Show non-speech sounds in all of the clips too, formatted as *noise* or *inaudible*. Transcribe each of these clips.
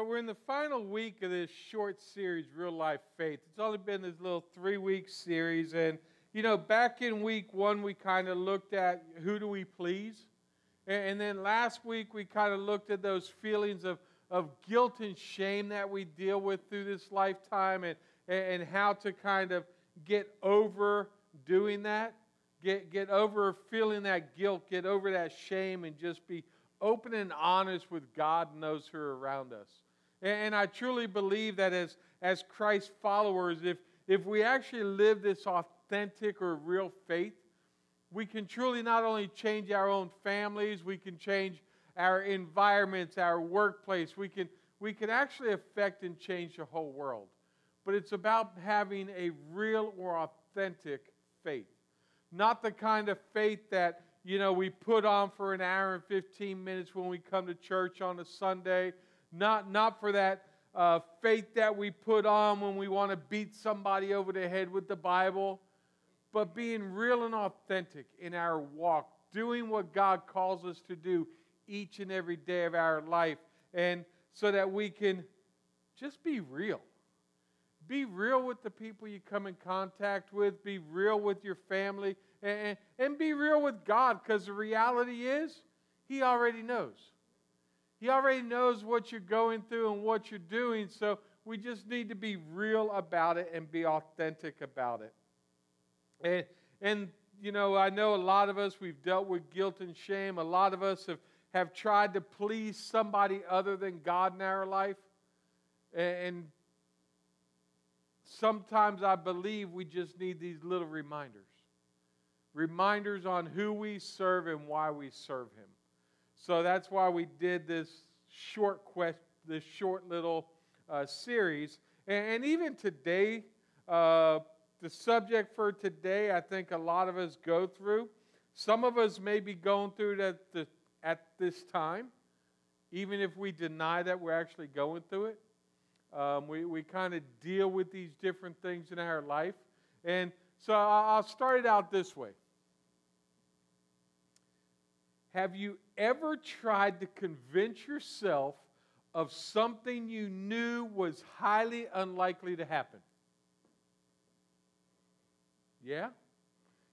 So we're in the final week of this short series, Real Life Faith. It's only been this little three week series. And, you know, back in week one, we kind of looked at who do we please? And then last week, we kind of looked at those feelings of, of guilt and shame that we deal with through this lifetime and, and how to kind of get over doing that, get, get over feeling that guilt, get over that shame, and just be open and honest with God and those who are around us. And I truly believe that as, as Christ followers, if, if we actually live this authentic or real faith, we can truly not only change our own families, we can change our environments, our workplace, we can, we can actually affect and change the whole world. But it's about having a real or authentic faith. Not the kind of faith that you know, we put on for an hour and 15 minutes when we come to church on a Sunday. Not, not for that uh, faith that we put on when we want to beat somebody over the head with the Bible, but being real and authentic in our walk, doing what God calls us to do each and every day of our life, and so that we can just be real. Be real with the people you come in contact with, be real with your family and, and be real with God because the reality is, He already knows. He already knows what you're going through and what you're doing, so we just need to be real about it and be authentic about it. And, and you know, I know a lot of us, we've dealt with guilt and shame. A lot of us have, have tried to please somebody other than God in our life. And sometimes I believe we just need these little reminders reminders on who we serve and why we serve Him. So that's why we did this short quest, this short little uh, series. And, and, even today, uh, the subject for today, I think a lot of us go through. Some of us may be going through it at, the, at this time, even if we deny that we're actually going through it. Um, we we kind of deal with these different things in our life. And so I'll start it out this way. Have you ever tried to convince yourself of something you knew was highly unlikely to happen? Yeah?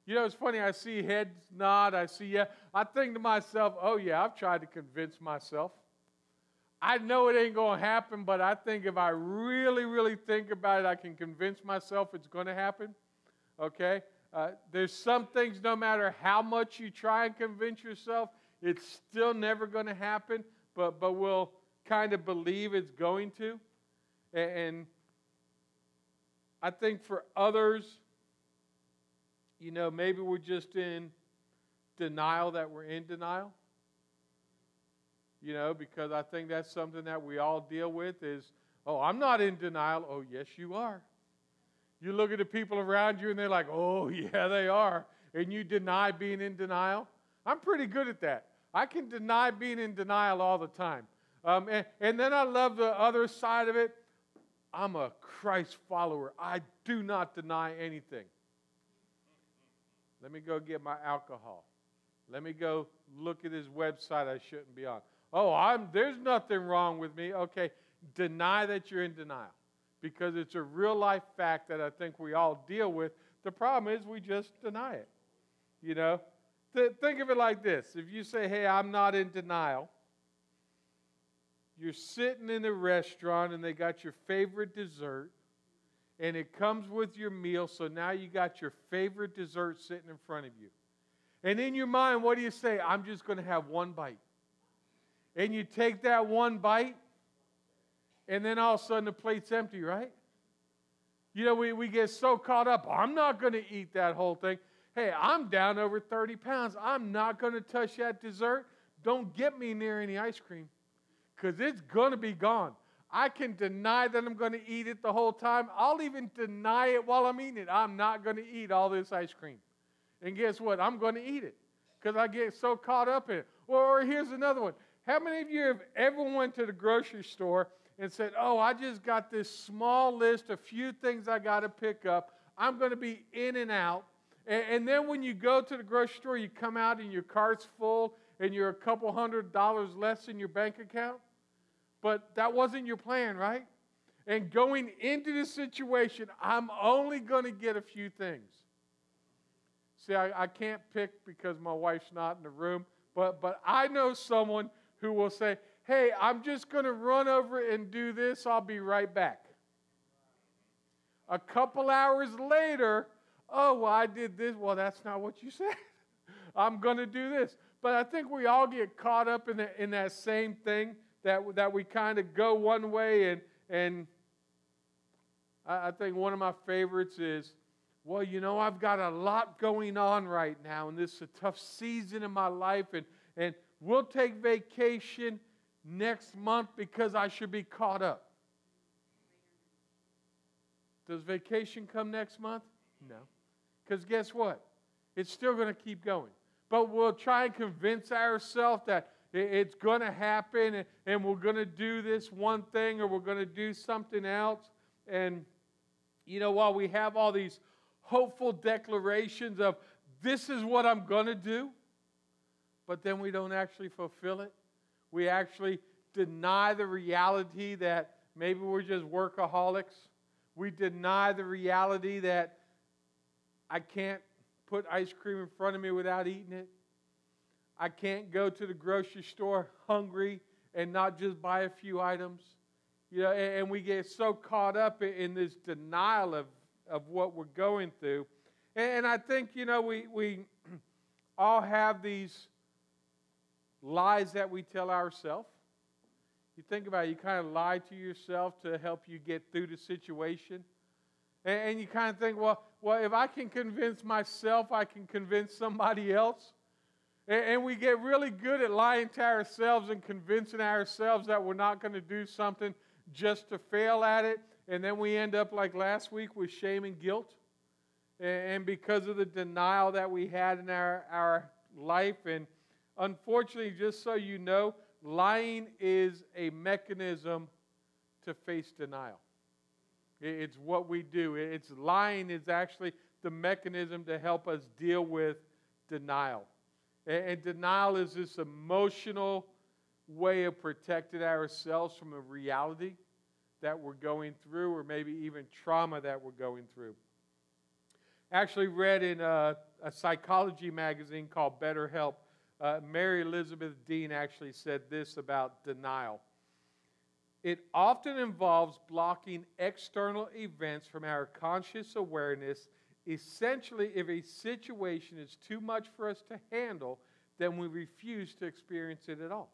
You know, it's funny. I see heads nod. I see, yeah. I think to myself, oh, yeah, I've tried to convince myself. I know it ain't going to happen, but I think if I really, really think about it, I can convince myself it's going to happen. Okay? Uh, there's some things, no matter how much you try and convince yourself, it's still never going to happen, but, but we'll kind of believe it's going to. And I think for others, you know, maybe we're just in denial that we're in denial. You know, because I think that's something that we all deal with is, oh, I'm not in denial. Oh, yes, you are. You look at the people around you and they're like, oh, *laughs* yeah, they are. And you deny being in denial. I'm pretty good at that. I can deny being in denial all the time. Um, and, and then I love the other side of it. I'm a Christ follower. I do not deny anything. Let me go get my alcohol. Let me go look at his website I shouldn't be on. Oh, I'm, there's nothing wrong with me. Okay, deny that you're in denial because it's a real life fact that I think we all deal with. The problem is we just deny it. You know? Th- think of it like this if you say, hey, I'm not in denial, you're sitting in a restaurant and they got your favorite dessert and it comes with your meal, so now you got your favorite dessert sitting in front of you. And in your mind, what do you say? I'm just going to have one bite. And you take that one bite, and then all of a sudden the plate's empty, right? You know, we, we get so caught up, I'm not going to eat that whole thing. Hey, I'm down over 30 pounds. I'm not going to touch that dessert. Don't get me near any ice cream because it's going to be gone. I can deny that I'm going to eat it the whole time. I'll even deny it while I'm eating it. I'm not going to eat all this ice cream. And guess what? I'm going to eat it because I get so caught up in it. Or here's another one. How many of you have ever went to the grocery store and said, "Oh, I just got this small list, a few things I got to pick up. I'm going to be in and out." And, and then when you go to the grocery store, you come out and your cart's full and you're a couple hundred dollars less in your bank account. but that wasn't your plan, right? And going into the situation, I'm only going to get a few things. See, I, I can't pick because my wife's not in the room, but, but I know someone who will say, Hey, I'm just going to run over and do this. I'll be right back. A couple hours later, oh, well, I did this. Well, that's not what you *laughs* said. I'm going to do this. But I think we all get caught up in, the, in that same thing that, that we kind of go one way. And, and I, I think one of my favorites is, well, you know, I've got a lot going on right now, and this is a tough season in my life, and, and we'll take vacation next month because I should be caught up. Does vacation come next month? No. Because guess what? It's still going to keep going. But we'll try and convince ourselves that it's going to happen and we're going to do this one thing or we're going to do something else. And, you know, while we have all these hopeful declarations of this is what I'm going to do, but then we don't actually fulfill it, we actually deny the reality that maybe we're just workaholics. We deny the reality that I can't put ice cream in front of me without eating it. I can't go to the grocery store hungry and not just buy a few items. You know, and, we get so caught up in this denial of, of what we're going through. And, I think, you know, we, we *clears throat* all have these lies that we tell ourselves. You think about it, you kind of lie to yourself to help you get through the situation. And, and you kind of think, well, well, if I can convince myself, I can convince somebody else. And, and we get really good at lying to ourselves and convincing ourselves that we're not going to do something just to fail at it. And then we end up like last week with shame and guilt. And, and because of the denial that we had in our, our life. And unfortunately, just so you know, lying is a mechanism to face denial. It's what we do. It's lying is actually the mechanism to help us deal with denial. And denial is this emotional way of protecting ourselves from a reality that we're going through, or maybe even trauma that we're going through. Actually, read in a, a psychology magazine called Better Help, uh, Mary Elizabeth Dean actually said this about denial. It often involves blocking external events from our conscious awareness. Essentially, if a situation is too much for us to handle, then we refuse to experience it at all.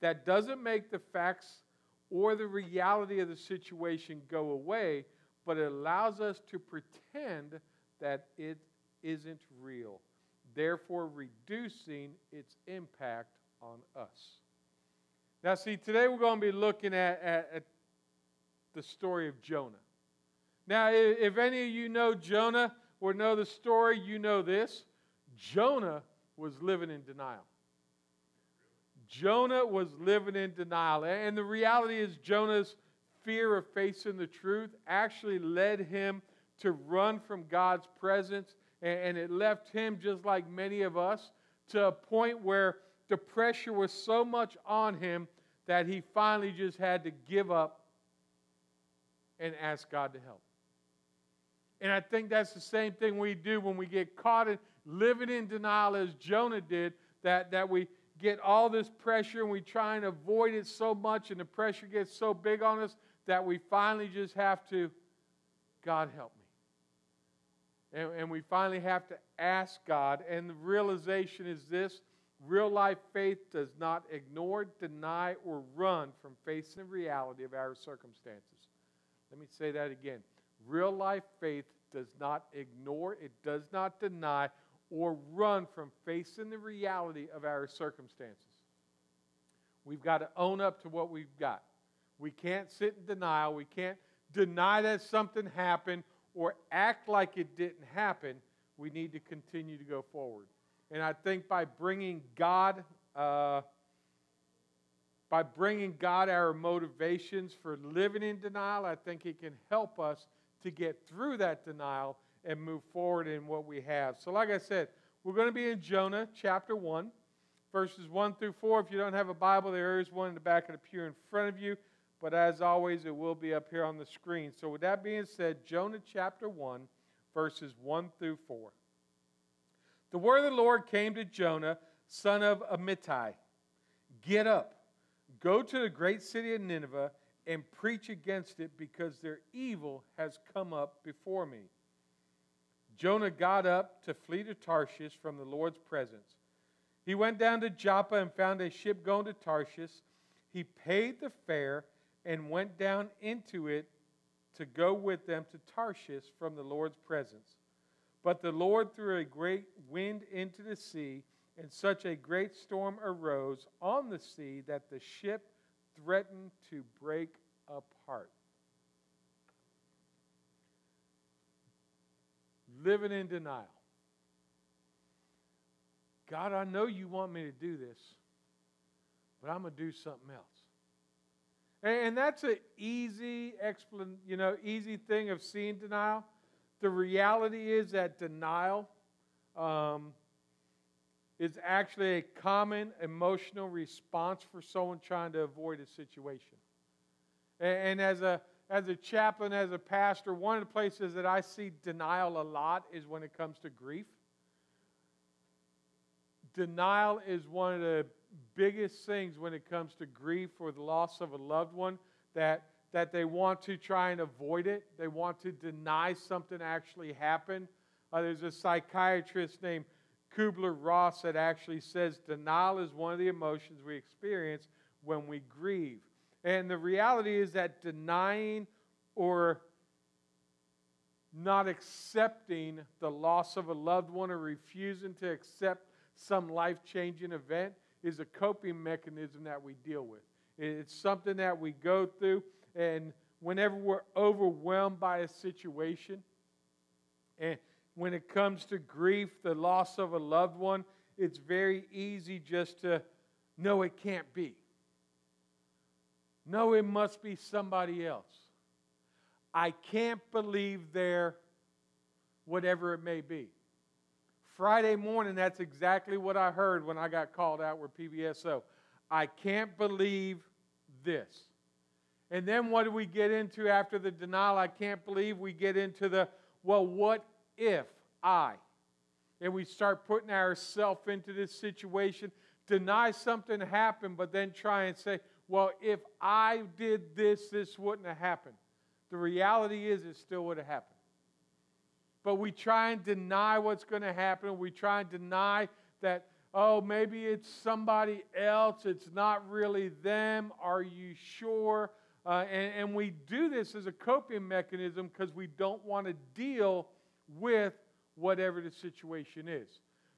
That doesn't make the facts or the reality of the situation go away, but it allows us to pretend that it isn't real, therefore, reducing its impact on us. Now, see, today we're going to be looking at, at, at the story of Jonah. Now, if any of you know Jonah or know the story, you know this. Jonah was living in denial. Jonah was living in denial. And the reality is, Jonah's fear of facing the truth actually led him to run from God's presence. And it left him, just like many of us, to a point where the pressure was so much on him that he finally just had to give up and ask God to help. And I think that's the same thing we do when we get caught in living in denial as Jonah did, that, that we get all this pressure and we try and avoid it so much, and the pressure gets so big on us that we finally just have to, God help me. And, and we finally have to ask God. And the realization is this Real life faith does not ignore, deny, or run from facing the reality of our circumstances. Let me say that again. Real life faith does not ignore, it does not deny, or run from facing the reality of our circumstances. We've got to own up to what we've got. We can't sit in denial. We can't deny that something happened or act like it didn't happen. We need to continue to go forward. And I think by bringing God, uh, by bringing God our motivations for living in denial, I think it can help us to get through that denial and move forward in what we have. So, like I said, we're going to be in Jonah chapter 1, verses 1 through 4. If you don't have a Bible, there is one in the back of the pew in front of you. But as always, it will be up here on the screen. So, with that being said, Jonah chapter 1, verses 1 through 4. The word of the Lord came to Jonah, son of Amittai Get up, go to the great city of Nineveh, and preach against it, because their evil has come up before me. Jonah got up to flee to Tarshish from the Lord's presence. He went down to Joppa and found a ship going to Tarshish. He paid the fare and went down into it to go with them to Tarshish from the Lord's presence. But the Lord threw a great wind into the sea, and such a great storm arose on the sea that the ship threatened to break apart. Living in denial. God, I know you want me to do this, but I'm going to do something else. And that's an easy explan- you know, easy thing of seeing denial. The reality is that denial um, is actually a common emotional response for someone trying to avoid a situation. And, and as a as a chaplain, as a pastor, one of the places that I see denial a lot is when it comes to grief. Denial is one of the biggest things when it comes to grief or the loss of a loved one that, that they want to try and avoid it. They want to deny something actually happened. Uh, there's a psychiatrist named Kubler Ross that actually says denial is one of the emotions we experience when we grieve. And the reality is that denying or not accepting the loss of a loved one or refusing to accept some life changing event is a coping mechanism that we deal with. It's something that we go through, and whenever we're overwhelmed by a situation, and when it comes to grief, the loss of a loved one, it's very easy just to know it can't be. No, it must be somebody else. I can't believe they're whatever it may be. Friday morning, that's exactly what I heard when I got called out with PBSO. I can't believe this. And then what do we get into after the denial? I can't believe we get into the, well, what if I? And we start putting ourselves into this situation, deny something happened, but then try and say, well, if I did this, this wouldn't have happened. The reality is, it still would have happened but we try and deny what's going to happen. We try and deny that, oh, maybe it's somebody else. It's not really them. Are you sure? Uh, and, and we do this as a coping mechanism because we don't want to deal with whatever the situation is.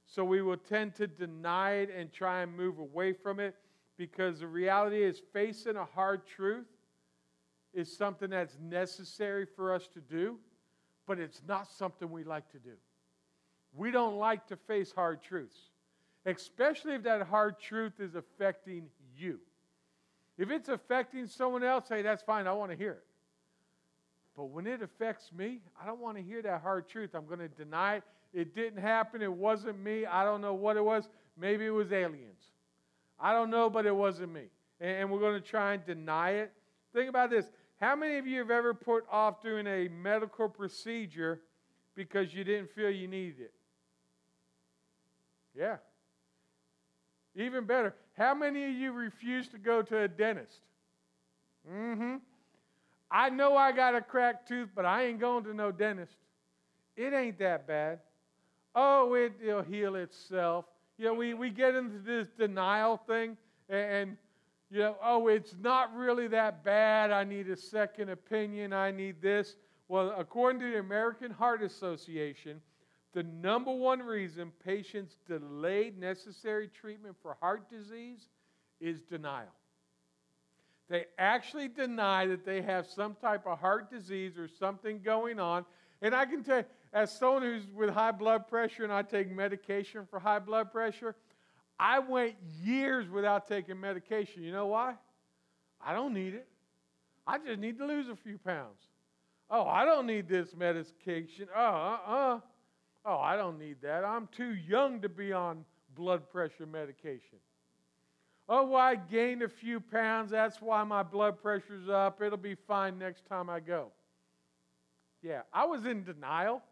So we will tend to deny it and try and move away from it because the reality is facing a hard truth is something that's necessary for us to do but it's not something we like to do. We don't like to face hard truths, especially if that hard truth is affecting you. If it's affecting someone else, hey, that's fine, I want to hear it. But when it affects me, I don't want to hear that hard truth. I'm going to deny it. It didn't happen. It wasn't me. I don't know what it was. Maybe it was aliens. I don't know, but it wasn't me. And we're going to try and deny it. Think about this how many of you have ever put off doing a medical procedure because you didn't feel you needed it? Yeah. Even better, how many of you refuse to go to a dentist? Mm hmm. I know I got a cracked tooth, but I ain't going to no dentist. It ain't that bad. Oh, it, will heal itself. You know, we, we get into this denial thing, and you know, oh, it's not really that bad. I need a second opinion. I need this. Well, according to the American Heart Association, the number one reason patients delayed necessary treatment for heart disease is denial. They actually deny that they have some type of heart disease or something going on. And I can tell you, as someone who's with high blood pressure and I take medication for high blood pressure, I went years without taking medication. You know why? I don't need it. I just need to lose a few pounds. Oh, I don't need this medication. Oh, uh uh. Oh, I don't need that. I'm too young to be on blood pressure medication. Oh, well, I gained a few pounds. That's why my blood pressure's up. It'll be fine next time I go. Yeah, I was in denial.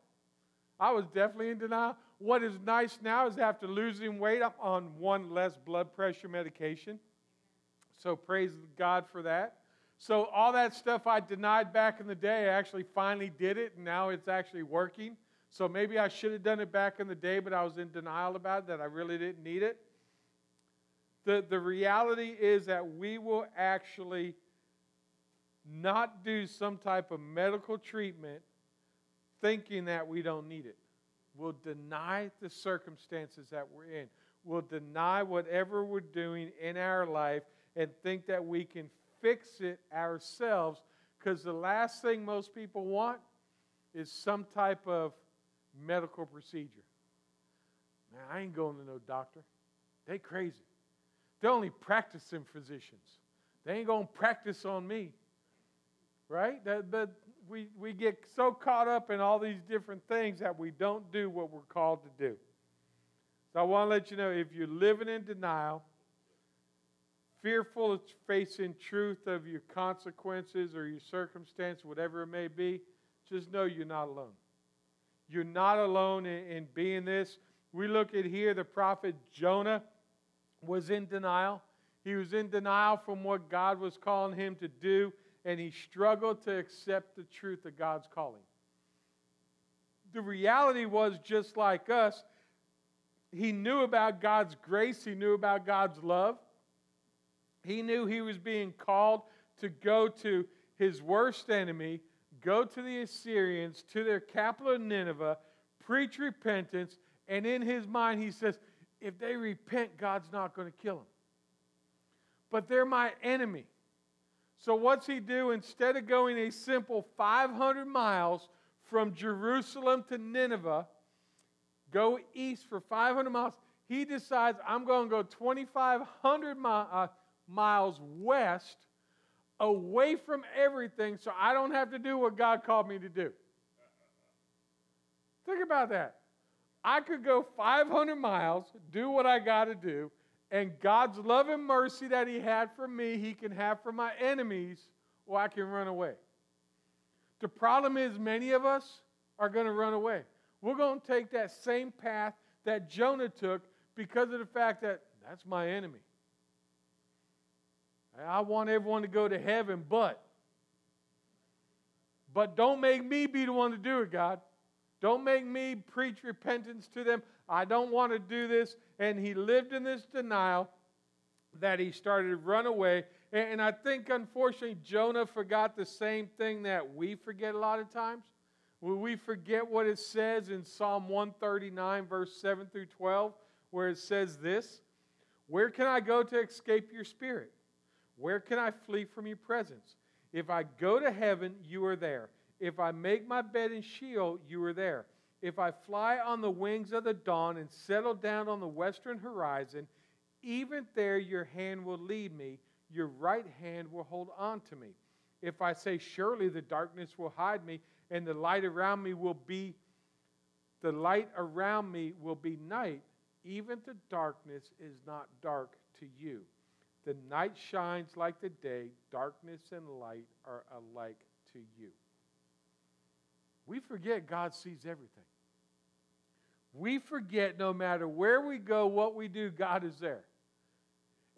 I was definitely in denial. What is nice now is after losing weight, I'm on one less blood pressure medication. So praise God for that. So all that stuff I denied back in the day, I actually finally did it, and now it's actually working. So maybe I should have done it back in the day, but I was in denial about it, that I really didn't need it. The, the reality is that we will actually not do some type of medical treatment thinking that we don't need it. We'll deny the circumstances that we're in. We'll deny whatever we're doing in our life and think that we can fix it ourselves because the last thing most people want is some type of medical procedure. Man, I ain't going to no doctor. They crazy. They're only practicing physicians. They ain't going to practice on me. Right? That, but we, we get so caught up in all these different things that we don't do what we're called to do. So I want to let you know if you're living in denial, fearful of facing truth of your consequences or your circumstance, whatever it may be, just know you're not alone. You're not alone in, in being this. We look at here the prophet Jonah was in denial. He was in denial from what God was calling him to do, and he struggled to accept the truth of God's calling. The reality was just like us, he knew about God's grace, he knew about God's love. He knew he was being called to go to his worst enemy, go to the Assyrians, to their capital Nineveh, preach repentance, and in his mind he says, if they repent, God's not going to kill them. But they're my enemy. So, what's he do? Instead of going a simple 500 miles from Jerusalem to Nineveh, go east for 500 miles, he decides, I'm going to go 2,500 mi- uh, miles west, away from everything, so I don't have to do what God called me to do. Think about that. I could go 500 miles, do what I got to do, and God's love and mercy that He had for me, He can have for my enemies, or I can run away. The problem is, many of us are going to run away. We're going to take that same path that Jonah took because of the fact that that's my enemy. I want everyone to go to heaven, but but don't make me be the one to do it, God. Don't make me preach repentance to them. I don't want to do this. And he lived in this denial that he started to run away. And I think, unfortunately, Jonah forgot the same thing that we forget a lot of times. We forget what it says in Psalm 139, verse 7 through 12, where it says this Where can I go to escape your spirit? Where can I flee from your presence? If I go to heaven, you are there. If I make my bed in Sheol, you are there. If I fly on the wings of the dawn and settle down on the western horizon, even there your hand will lead me, your right hand will hold on to me. If I say, Surely the darkness will hide me, and the light around me will be the light around me will be night, even the darkness is not dark to you. The night shines like the day, darkness and light are alike to you. We forget God sees everything. We forget no matter where we go, what we do, God is there.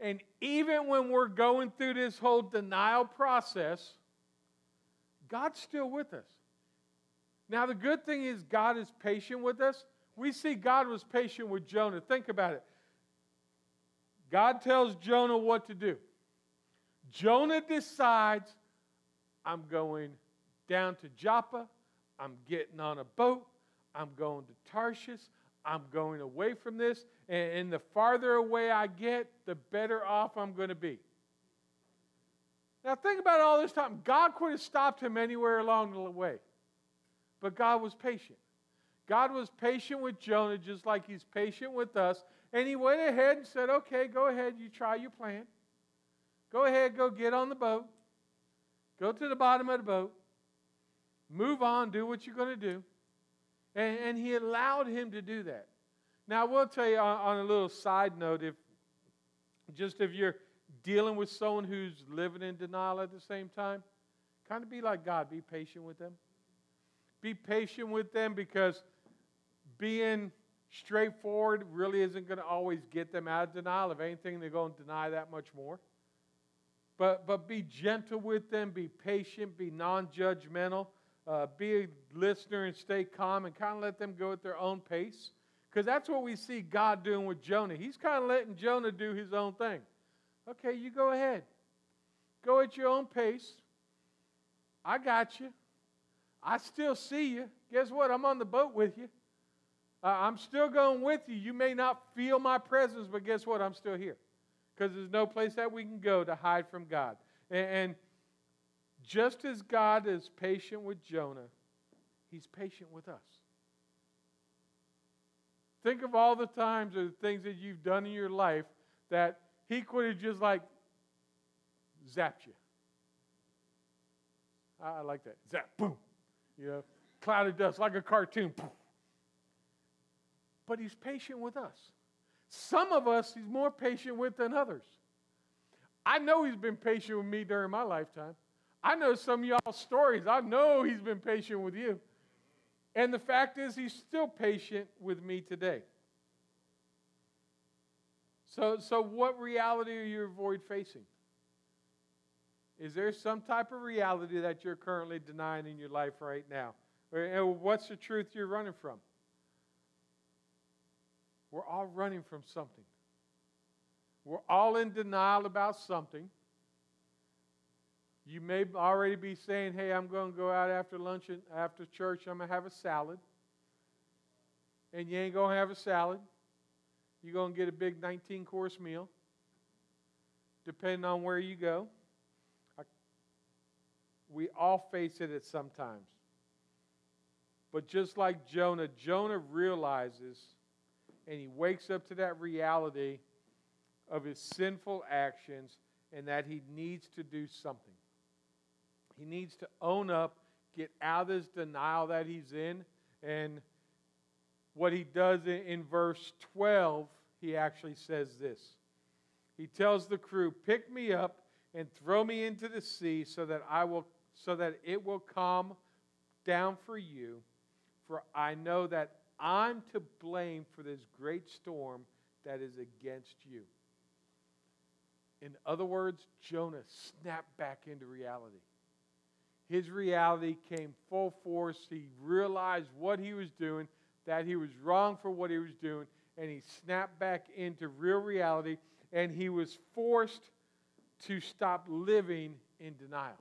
And even when we're going through this whole denial process, God's still with us. Now, the good thing is, God is patient with us. We see God was patient with Jonah. Think about it. God tells Jonah what to do. Jonah decides, I'm going down to Joppa. I'm getting on a boat. I'm going to Tarshish. I'm going away from this. And, and the farther away I get, the better off I'm going to be. Now, think about all this time. God could have stopped him anywhere along the way, but God was patient. God was patient with Jonah just like he's patient with us. And he went ahead and said, Okay, go ahead, you try your plan. Go ahead, go get on the boat. Go to the bottom of the boat. Move on, do what you're going to do. And, and he allowed him to do that. Now, I will tell you on, on a little side note if just if you're dealing with someone who's living in denial at the same time, kind of be like God, be patient with them. Be patient with them because being straightforward really isn't going to always get them out of denial. If anything, they're going to deny that much more. But, but be gentle with them, be patient, be non judgmental, uh, be a listener and stay calm and kind of let them go at their own pace. Because that's what we see God doing with Jonah. He's kind of letting Jonah do his own thing. Okay, you go ahead. Go at your own pace. I got you. I still see you. Guess what? I'm on the boat with you. Uh, I'm still going with you. You may not feel my presence, but guess what? I'm still here. Because there's no place that we can go to hide from God. And, and just as God is patient with Jonah, He's patient with us. Think of all the times or the things that you've done in your life that He could have just like zapped you. I like that. Zap, boom. You know, cloud of dust, like a cartoon. Boom. But He's patient with us. Some of us He's more patient with than others. I know He's been patient with me during my lifetime. I know some of y'all's stories. I know He's been patient with you. And the fact is, He's still patient with me today. So, so what reality are you avoid facing? Is there some type of reality that you're currently denying in your life right now? What's the truth you're running from? We're all running from something. We're all in denial about something. You may already be saying, hey, I'm going to go out after lunch and after church, I'm going to have a salad. And you ain't going to have a salad. You're going to get a big 19 course meal, depending on where you go. We all face it at some times. But just like Jonah, Jonah realizes and he wakes up to that reality of his sinful actions and that he needs to do something. He needs to own up, get out of this denial that he's in. And what he does in verse 12, he actually says this. He tells the crew, "Pick me up and throw me into the sea so that I will so that it will calm down for you, for I know that I'm to blame for this great storm that is against you." In other words, Jonah snapped back into reality his reality came full force. He realized what he was doing, that he was wrong for what he was doing, and he snapped back into real reality, and he was forced to stop living in denial.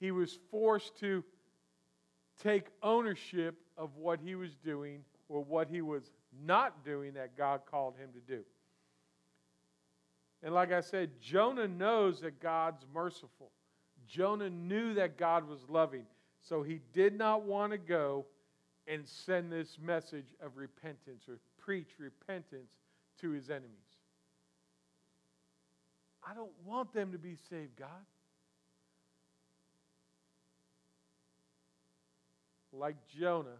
He was forced to take ownership of what he was doing or what he was not doing that God called him to do. And like I said, Jonah knows that God's merciful. Jonah knew that God was loving, so he did not want to go and send this message of repentance or preach repentance to his enemies. I don't want them to be saved, God. Like Jonah,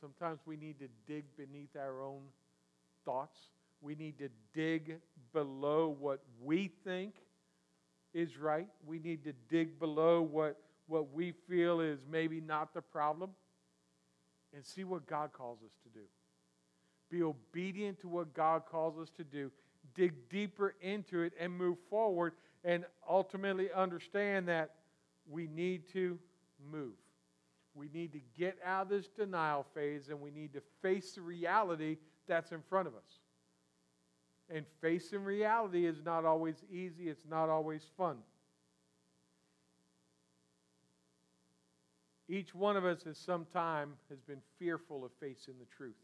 sometimes we need to dig beneath our own thoughts. We need to dig below what we think is right. We need to dig below what, what we feel is maybe not the problem and see what God calls us to do. Be obedient to what God calls us to do. Dig deeper into it and move forward and ultimately understand that we need to move. We need to get out of this denial phase and we need to face the reality that's in front of us. And facing reality is not always easy, it's not always fun. Each one of us at some time has been fearful of facing the truth.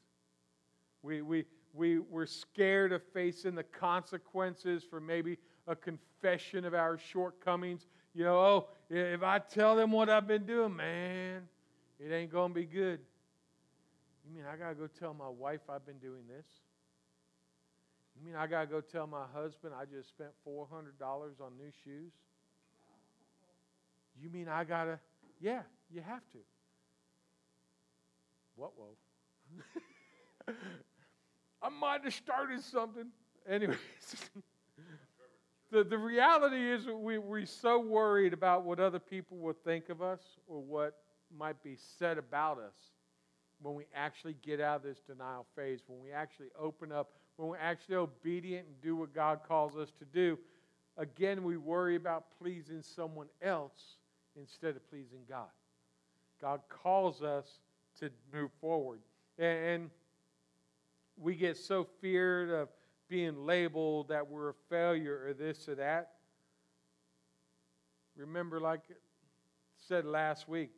We, we, we, we're scared of facing the consequences for maybe a confession of our shortcomings. You know, oh, if I tell them what I've been doing, man, it ain't going to be good. You mean I got to go tell my wife I've been doing this? You mean I got to go tell my husband I just spent $400 on new shoes? You mean I got to? Yeah, you have to. What, whoa? *laughs* I might have started something. Anyways, *laughs* the, the reality is we, we're so worried about what other people will think of us or what might be said about us when we actually get out of this denial phase, when we actually open up, when we're actually obedient and do what God calls us to do. Again, we worry about pleasing someone else instead of pleasing God. God calls us to move forward. And we get so feared of being labeled that we're a failure or this or that. Remember, like I said last week,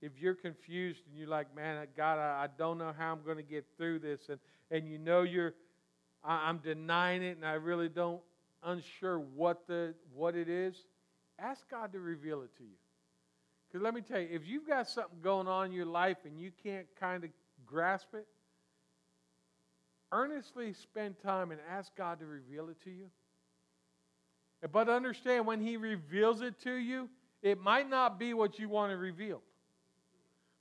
if you're confused and you're like, man, God, I, don't know how I'm going to get through this, and, and you know you're, I, I'm denying it, and I really don't, unsure what the what it is, ask God to reveal it to you. Because let me tell you, if you've got something going on in your life and you can't kind of grasp it, earnestly spend time and ask God to reveal it to you. But understand when He reveals it to you, it might not be what you want to reveal.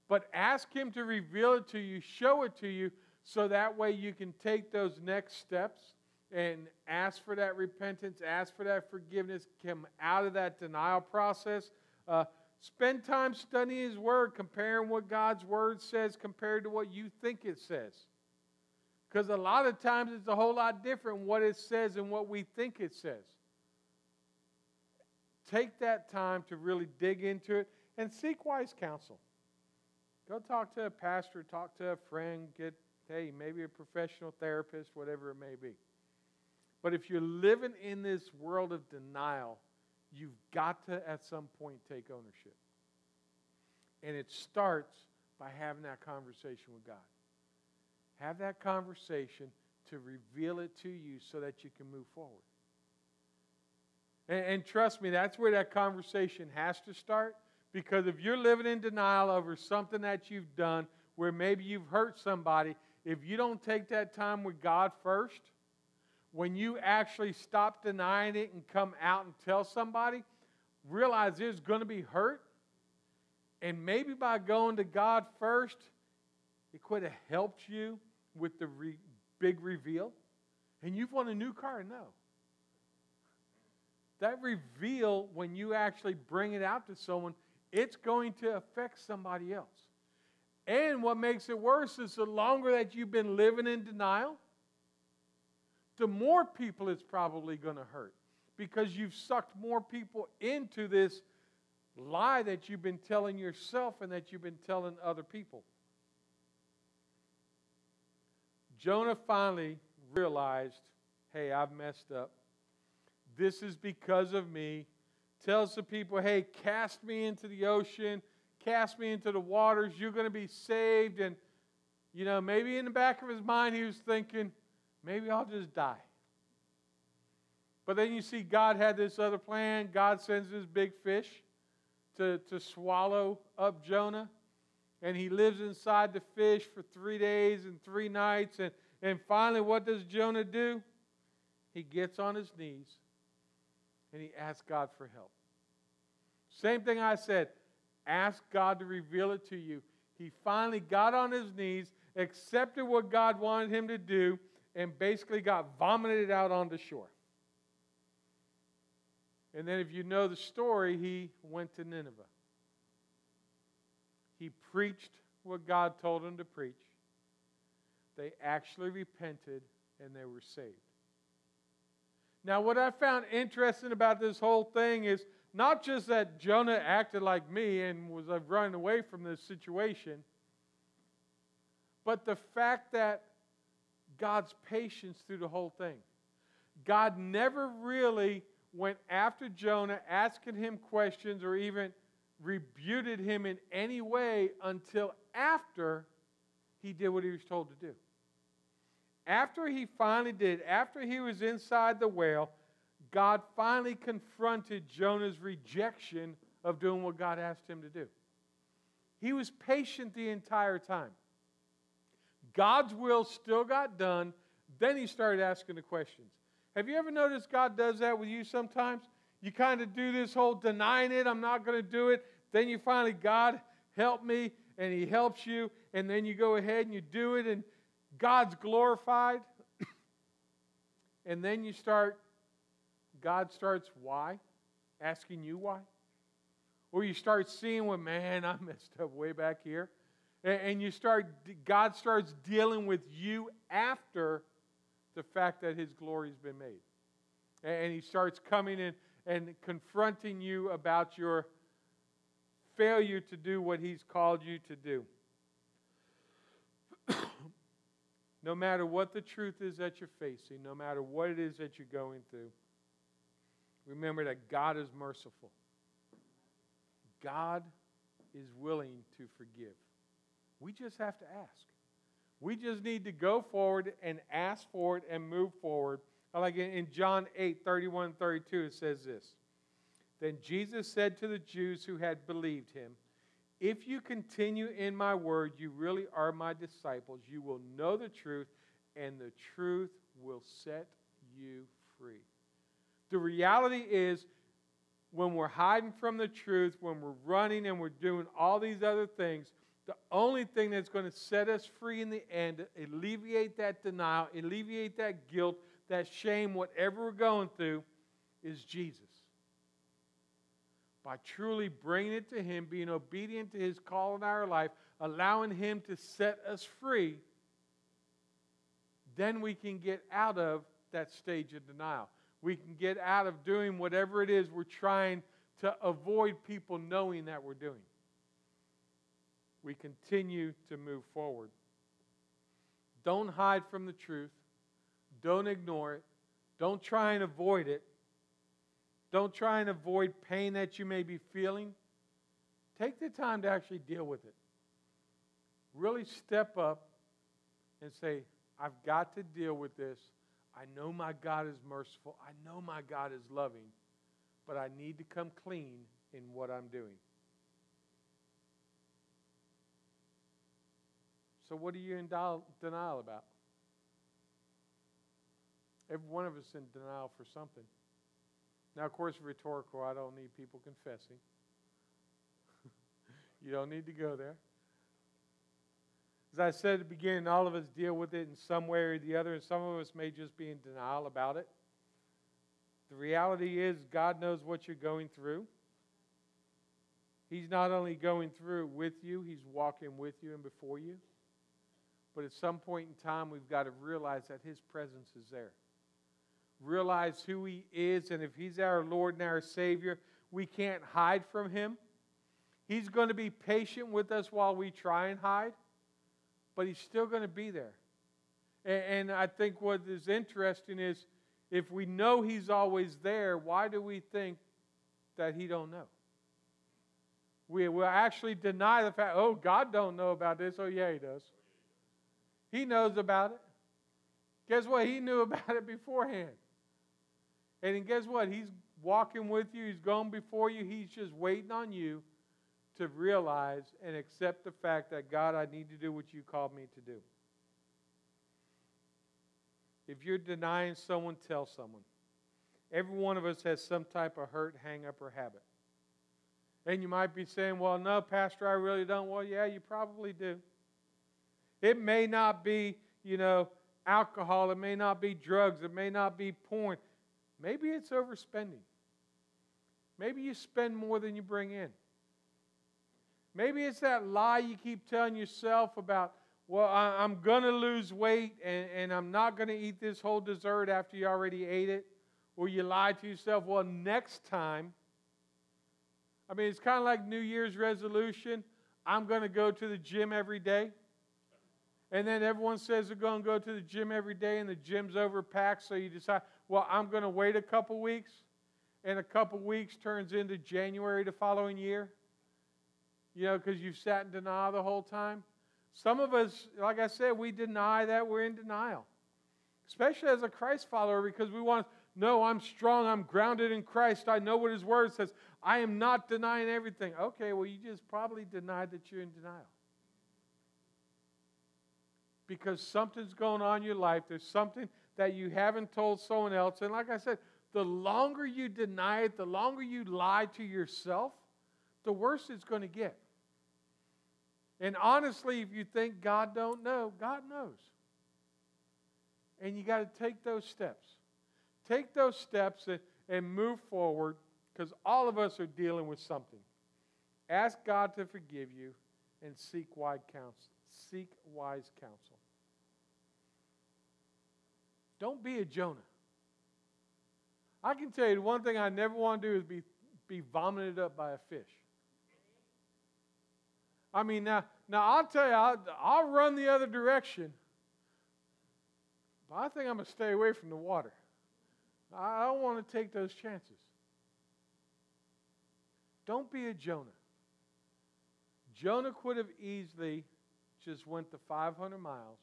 But ask Him to reveal it to you, show it to you, so that way you can take those next steps and ask for that repentance, ask for that forgiveness, come out of that denial process. Uh, spend time studying His Word, comparing what God's Word says compared to what you think it says. Because a lot of times it's a whole lot different what it says and what we think it says. Take that time to really dig into it and seek wise counsel. Go talk to a pastor, talk to a friend, get, hey, maybe a professional therapist, whatever it may be. But if you're living in this world of denial, you've got to at some point take ownership. And it starts by having that conversation with God. Have that conversation to reveal it to you so that you can move forward. And, and, trust me, that's where that conversation has to start because if you're living in denial over something that you've done where maybe you've hurt somebody, if you don't take that time with God first, when you actually stop denying it and come out and tell somebody, realize there's going to be hurt. And maybe by going to God first, it could have helped you with the re- big reveal. And you've won a new car, no. That reveal, when you actually bring it out to someone, it's going to affect somebody else. And what makes it worse is the longer that you've been living in denial, the more people it's probably going to hurt because you've sucked more people into this lie that you've been telling yourself and that you've been telling other people. Jonah finally realized hey, I've messed up. This is because of me tells the people, hey, cast me into the ocean, cast me into the waters, you're going to be saved. And, you know, maybe in the back of his mind, he was thinking, maybe I'll just die. But then you see God had this other plan. God sends this big fish to, to swallow up Jonah. And he lives inside the fish for three days and three nights. And, and finally, what does Jonah do? He gets on his knees and he asks God for help. Same thing I said. Ask God to reveal it to you. He finally got on his knees, accepted what God wanted him to do, and basically got vomited out on the shore. And then, if you know the story, he went to Nineveh. He preached what God told him to preach. They actually repented and they were saved. Now, what I found interesting about this whole thing is not just that Jonah acted like me and was uh, running away from this situation, but the fact that God's patience through the whole thing. God never really went after Jonah, asking him questions, or even rebuked him in any way until after he did what he was told to do. After he finally did, after he was inside the whale, God finally confronted Jonah's rejection of doing what God asked him to do. He was patient the entire time. God's will still got done. Then he started asking the questions. Have you ever noticed God does that with you sometimes? You kind of do this whole denying it, I'm not going to do it. Then you finally, God, help me, and He helps you, and then you go ahead and you do it, and God's glorified. *coughs* and then you start, God starts why? Asking you why? Or you start seeing, well, man, I messed up way back here. And you start, God starts dealing with you after the fact that His glory has been made. And He starts coming in and confronting you about your failure to do what He's called you to do. *coughs* no matter what the truth is that you're facing, no matter what it is that you're going through, remember that God is merciful. God is willing to forgive. We just have to ask. We just need to go forward and ask for it and move forward. Like in John 8 31 32, it says this Then Jesus said to the Jews who had believed him, If you continue in my word, you really are my disciples. You will know the truth, and the truth will set you free. The reality is, when we're hiding from the truth, when we're running and we're doing all these other things, the only thing that's going to set us free in the end, alleviate that denial, alleviate that guilt, that shame, whatever we're going through, is Jesus. By truly bringing it to Him, being obedient to His call in our life, allowing Him to set us free, then we can get out of that stage of denial. We can get out of doing whatever it is we're trying to avoid people knowing that we're doing we continue to move forward. Don't hide from the truth. Don't ignore it. Don't try and avoid it. Don't try and avoid pain that you may be feeling. Take the time to actually deal with it. Really step up and say, I've got to deal with this. I know my God is merciful. I know my God is loving, but I need to come clean in what I'm doing. So, what are you in denial about? Every one of us in denial for something. Now, of course, rhetorical, I don't need people confessing. *laughs* you don't need to go there. As I said at the beginning, all of us deal with it in some way or the other, and some of us may just be in denial about it. The reality is, God knows what you're going through. He's not only going through with you, He's walking with you and before you. But at some point in time, we've got to realize that His presence is there. Realize who He is, and if He's our Lord and our Savior, we can't hide from Him. He's going to be patient with us while we try and hide, but He's still going to be there. And, and I think what is interesting is if we know He's always there, why do we think that He don't know? We will actually deny the fact, oh, God don't know about this. Oh, yeah, He does. He knows about it. Guess what? He knew *laughs* about it beforehand. And guess what? He's walking with you, He's going before you. He's just waiting on you to realize and accept the fact that, God, I need to do what you called me to do. If you're denying someone, tell someone. Every one of us has some type of hurt, hang up, or habit. And you might be saying, well, no, Pastor, I really don't. Well, yeah, you probably do. It may not be, you know, alcohol. It may not be drugs. It may not be porn. Maybe it's overspending. Maybe you spend more than you bring in. Maybe it's that lie you keep telling yourself about, well, I'm going to lose weight and, and I'm not going to eat this whole dessert after you already ate it. Or you lie to yourself, well, next time. I mean, it's kind of like New Year's resolution. I'm going to go to the gym every day. And then everyone says they're going to go to the gym every day and the gym's overpacked, so you decide, well, I'm going to wait a couple weeks. And a couple weeks turns into January the following year. You know, because you've sat in denial the whole time. Some of us, like I said, we deny that we're in denial, especially as a Christ follower, because we want to know I'm strong, I'm grounded in Christ, I know what His Word says. I am not denying everything. Okay, well, you just probably denied that you're in denial because something's going on in your life. There's something that you haven't told someone else. And like I said, the longer you deny it, the longer you lie to yourself, the worse it's going to get. And honestly, if you think God don't know, God knows. And you got to take those steps. Take those steps and, and move forward because all of us are dealing with something. Ask God to forgive you and seek wise counsel. Seek wise counsel. Don't be a Jonah. I can tell you the one thing I never want to do is be, be vomited up by a fish. I mean, now, now I'll tell you, I'll, I'll run the other direction. But I think I'm going to stay away from the water. I don't want to take those chances. Don't be a Jonah. Jonah could have easily just went the 500 miles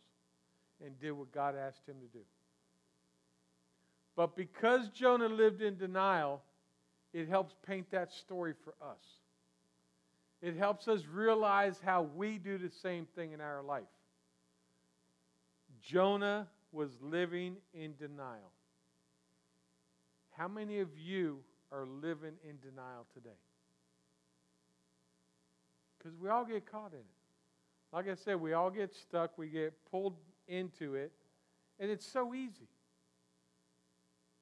and did what God asked him to do. But because Jonah lived in denial, it helps paint that story for us. It helps us realize how we do the same thing in our life. Jonah was living in denial. How many of you are living in denial today? Because we all get caught in it. Like I said, we all get stuck, we get pulled into it, and it's so easy.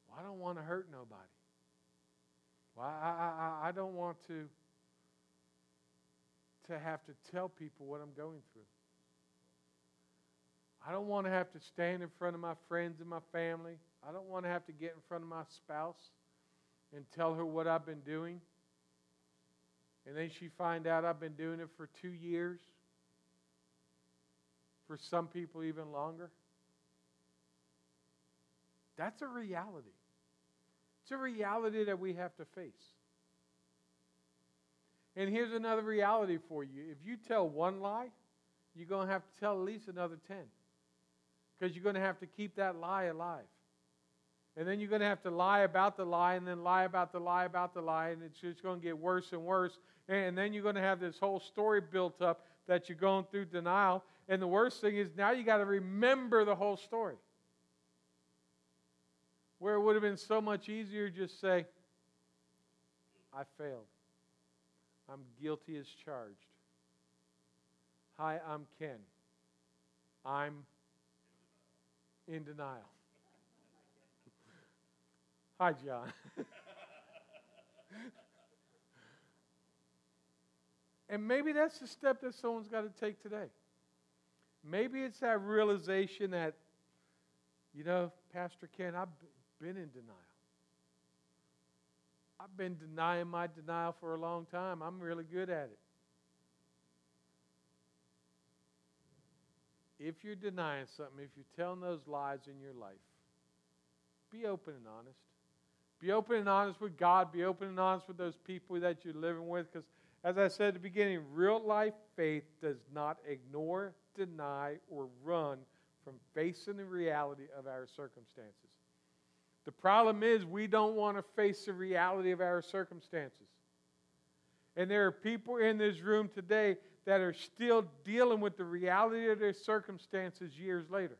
Well, I don't want to hurt nobody. Well, I, I, I don't want to, to have to tell people what I'm going through. I don't want to have to stand in front of my friends and my family. I don't want to have to get in front of my spouse and tell her what I've been doing. And then she find out I've been doing it for two years. For some people, even longer. That's a reality. It's a reality that we have to face. And here's another reality for you. If you tell one lie, you're going to have to tell at least another 10. Because you're going to have to keep that lie alive. And then you're going to have to lie about the lie and then lie about the lie about the lie, and it's just going to get worse and worse. And then you're going to have this whole story built up that you're going through denial. And the worst thing is now you got to remember the whole story. Where it would have been so much easier just say, I failed. I'm guilty as charged. Hi, I'm Ken. I'm in denial. Hi, John. *laughs* and maybe that's the step that someone's got to take today. Maybe it's that realization that, you know, Pastor Ken, I've been in denial. I've been denying my denial for a long time. I'm really good at it. If you're denying something, if you're telling those lies in your life, be open and honest. Be open and honest with God. Be open and honest with those people that you're living with. Because, as I said at the beginning, real life faith does not ignore, deny, or run from facing the reality of our circumstances. The problem is, we don't want to face the reality of our circumstances. And there are people in this room today that are still dealing with the reality of their circumstances years later.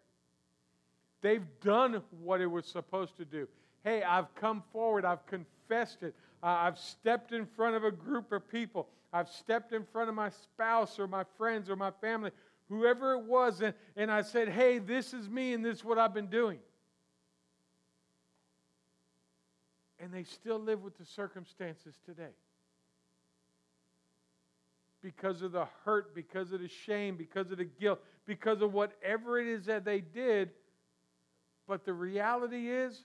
They've done what it was supposed to do hey, I've come forward, I've confessed it, uh, I've stepped in front of a group of people, I've stepped in front of my spouse or my friends or my family, whoever it was, and, and I said, hey, this is me and this is what I've been doing. And they still live with the circumstances today. Because of the hurt, because of the shame, because of the guilt, because of whatever it is that they did. But the reality is,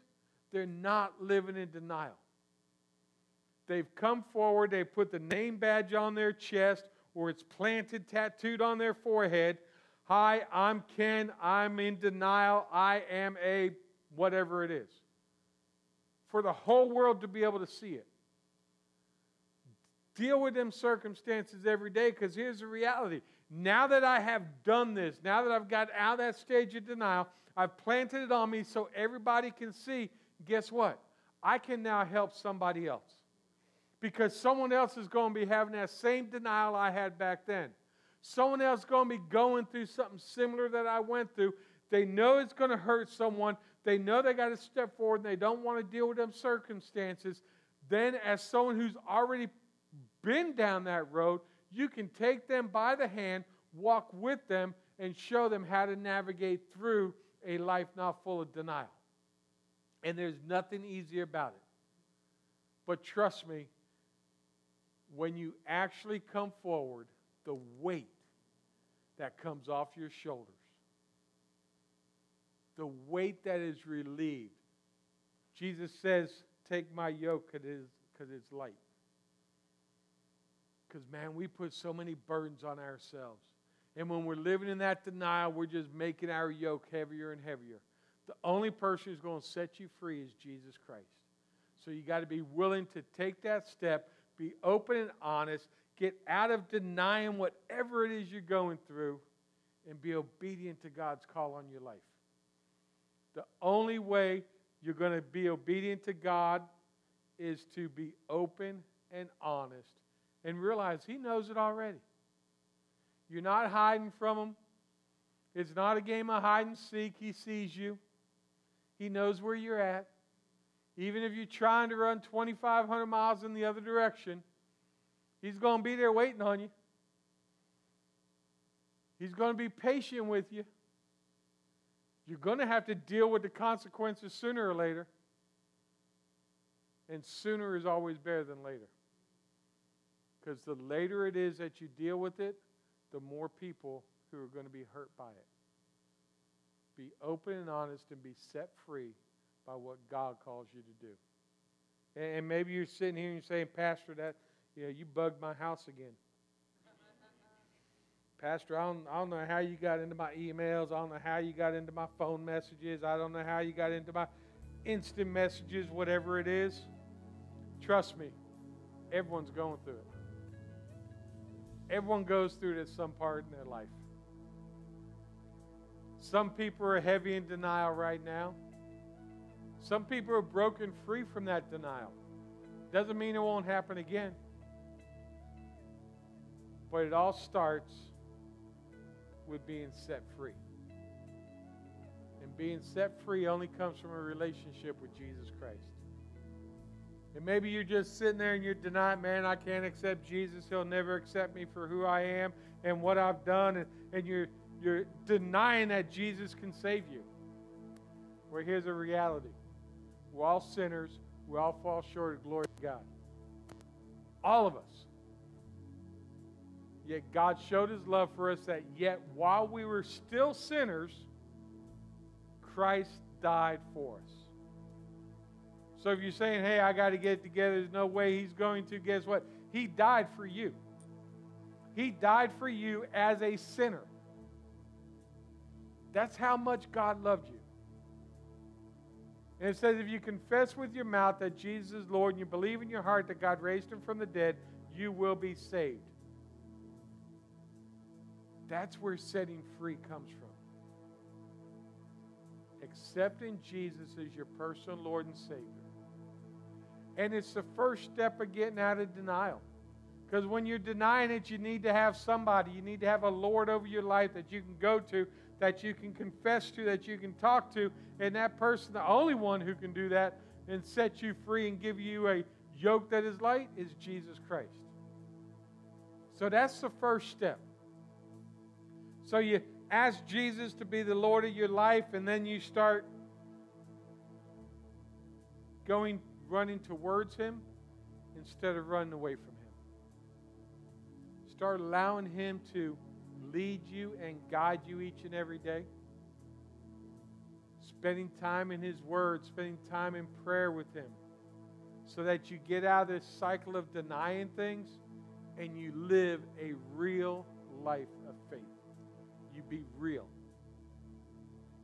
they're not living in denial. They've come forward, they put the name badge on their chest, or it's planted, tattooed on their forehead. Hi, I'm Ken. I'm in denial. I am a whatever it is. For the whole world to be able to see it. Deal with them circumstances every day because here's the reality. Now that I have done this, now that I've got out of that stage of denial, I've planted it on me so everybody can see guess what? I can now help somebody else. Because someone else is going to be having that same denial I had back then. Someone else is going to be going through something similar that I went through. They know it's going to hurt someone. They know they got to step forward and they don't want to deal with them circumstances. Then, as someone who's already been down that road, you can take them by the hand, walk with them, and show them how to navigate through a life not full of denial. And there's nothing easier about it. But trust me, when you actually come forward, the weight that comes off your shoulders, the weight that is relieved. Jesus says, Take my yoke because it's light. Because, man, we put so many burdens on ourselves. And when we're living in that denial, we're just making our yoke heavier and heavier. The only person who's going to set you free is Jesus Christ. So you got to be willing to take that step, be open and honest, get out of denying whatever it is you're going through, and be obedient to God's call on your life. The only way you're going to be obedient to God is to be open and honest and realize He knows it already. You're not hiding from Him. It's not a game of hide and seek. He sees you, He knows where you're at. Even if you're trying to run 2,500 miles in the other direction, He's going to be there waiting on you. He's going to be patient with you. You're going to have to deal with the consequences sooner or later. And sooner is always better than later. Because the later it is that you deal with it, the more people who are going to be hurt by it. Be open and honest and be set free by what God calls you to do. And maybe you're sitting here and you're saying, Pastor, that you know, you bugged my house again. Pastor, I don't, I don't know how you got into my emails. I don't know how you got into my phone messages. I don't know how you got into my instant messages, whatever it is. Trust me, everyone's going through it. Everyone goes through it at some part in their life. Some people are heavy in denial right now. Some people are broken free from that denial. Doesn't mean it won't happen again. But it all starts with being set free. And being set free only comes from a relationship with Jesus Christ. And maybe you're just sitting there and you're denying, man, I can't accept Jesus. He'll never accept me for who I am and what I've done. And, and you're, you're denying that Jesus can save you. Well, here's a reality we're all sinners, we all fall short of glory to God. All of us. Yet God showed his love for us that yet while we were still sinners, Christ died for us. So if you're saying, hey, I got to get together, there's no way he's going to, guess what? He died for you. He died for you as a sinner. That's how much God loved you. And it says, if you confess with your mouth that Jesus is Lord and you believe in your heart that God raised him from the dead, you will be saved. That's where setting free comes from. Accepting Jesus as your personal Lord and Savior. And it's the first step of getting out of denial. Because when you're denying it, you need to have somebody. You need to have a Lord over your life that you can go to, that you can confess to, that you can talk to. And that person, the only one who can do that and set you free and give you a yoke that is light, is Jesus Christ. So that's the first step. So you ask Jesus to be the Lord of your life, and then you start going, running towards Him instead of running away from Him. Start allowing Him to lead you and guide you each and every day. Spending time in His Word, spending time in prayer with Him, so that you get out of this cycle of denying things and you live a real life of you be real.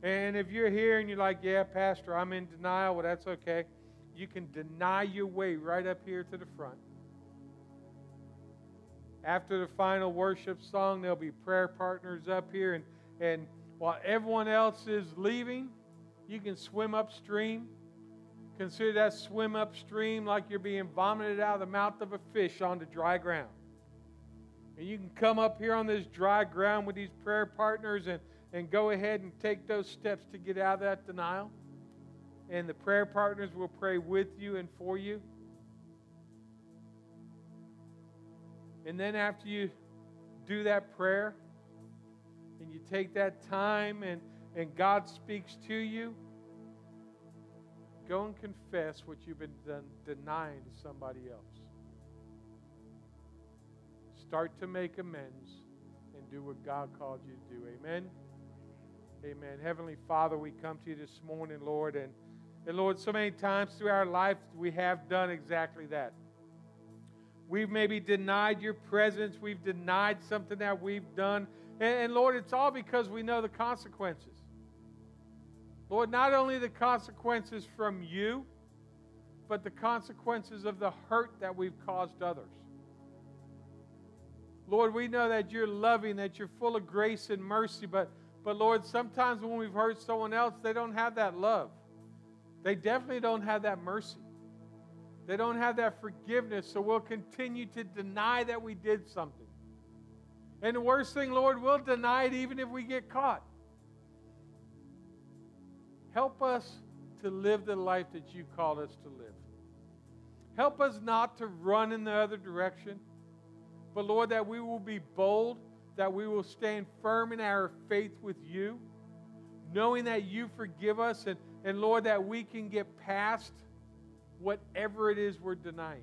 And if you're here and you're like, yeah, Pastor, I'm in denial, well, that's okay. You can deny your way right up here to the front. After the final worship song, there'll be prayer partners up here. And, and while everyone else is leaving, you can swim upstream. Consider that swim upstream like you're being vomited out of the mouth of a fish onto dry ground. And you can come up here on this dry ground with these prayer partners and, and go ahead and take those steps to get out of that denial. And the prayer partners will pray with you and for you. And then after you do that prayer and you take that time and, and God speaks to you, go and confess what you've been denying to somebody else. Start to make amends and do what God called you to do. Amen. Amen. Heavenly Father, we come to you this morning, Lord, and, and Lord, so many times through our life we have done exactly that. We've maybe denied your presence. We've denied something that we've done. And, and, Lord, it's all because we know the consequences. Lord, not only the consequences from you, but the consequences of the hurt that we've caused others. Lord, we know that you're loving, that you're full of grace and mercy, but, but Lord, sometimes when we've hurt someone else, they don't have that love. They definitely don't have that mercy. They don't have that forgiveness, so we'll continue to deny that we did something. And the worst thing, Lord, we'll deny it even if we get caught. Help us to live the life that you called us to live. Help us not to run in the other direction. But Lord, that we will be bold, that we will stand firm in our faith with you, knowing that you forgive us, and, and Lord, that we can get past whatever it is we're denying.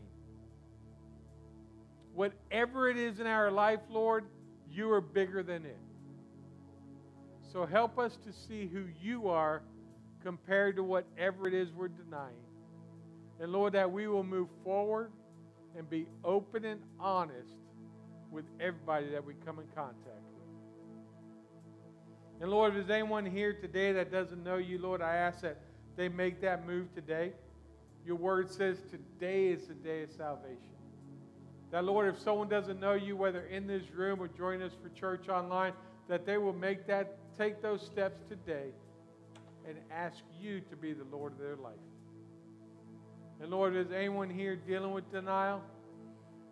Whatever it is in our life, Lord, you are bigger than it. So help us to see who you are compared to whatever it is we're denying. And Lord, that we will move forward and be open and honest with everybody that we come in contact with. And Lord, if there's anyone here today that doesn't know you, Lord, I ask that they make that move today. Your word says today is the day of salvation. That, Lord, if someone doesn't know you, whether in this room or join us for church online, that they will make that, take those steps today and ask you to be the Lord of their life. And Lord, is anyone here dealing with denial?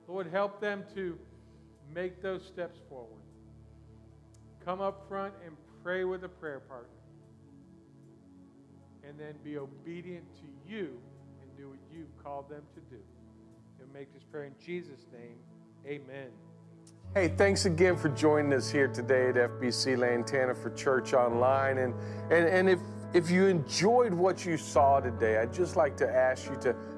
Lord, help them to make those steps forward. Come up front and pray with a prayer partner. And then be obedient to you and do what you've called them to do. And make this prayer in Jesus' name. Amen. Hey, thanks again for joining us here today at FBC Lantana for Church Online. And, and, and if, if you enjoyed what you saw today, I'd just like to ask you to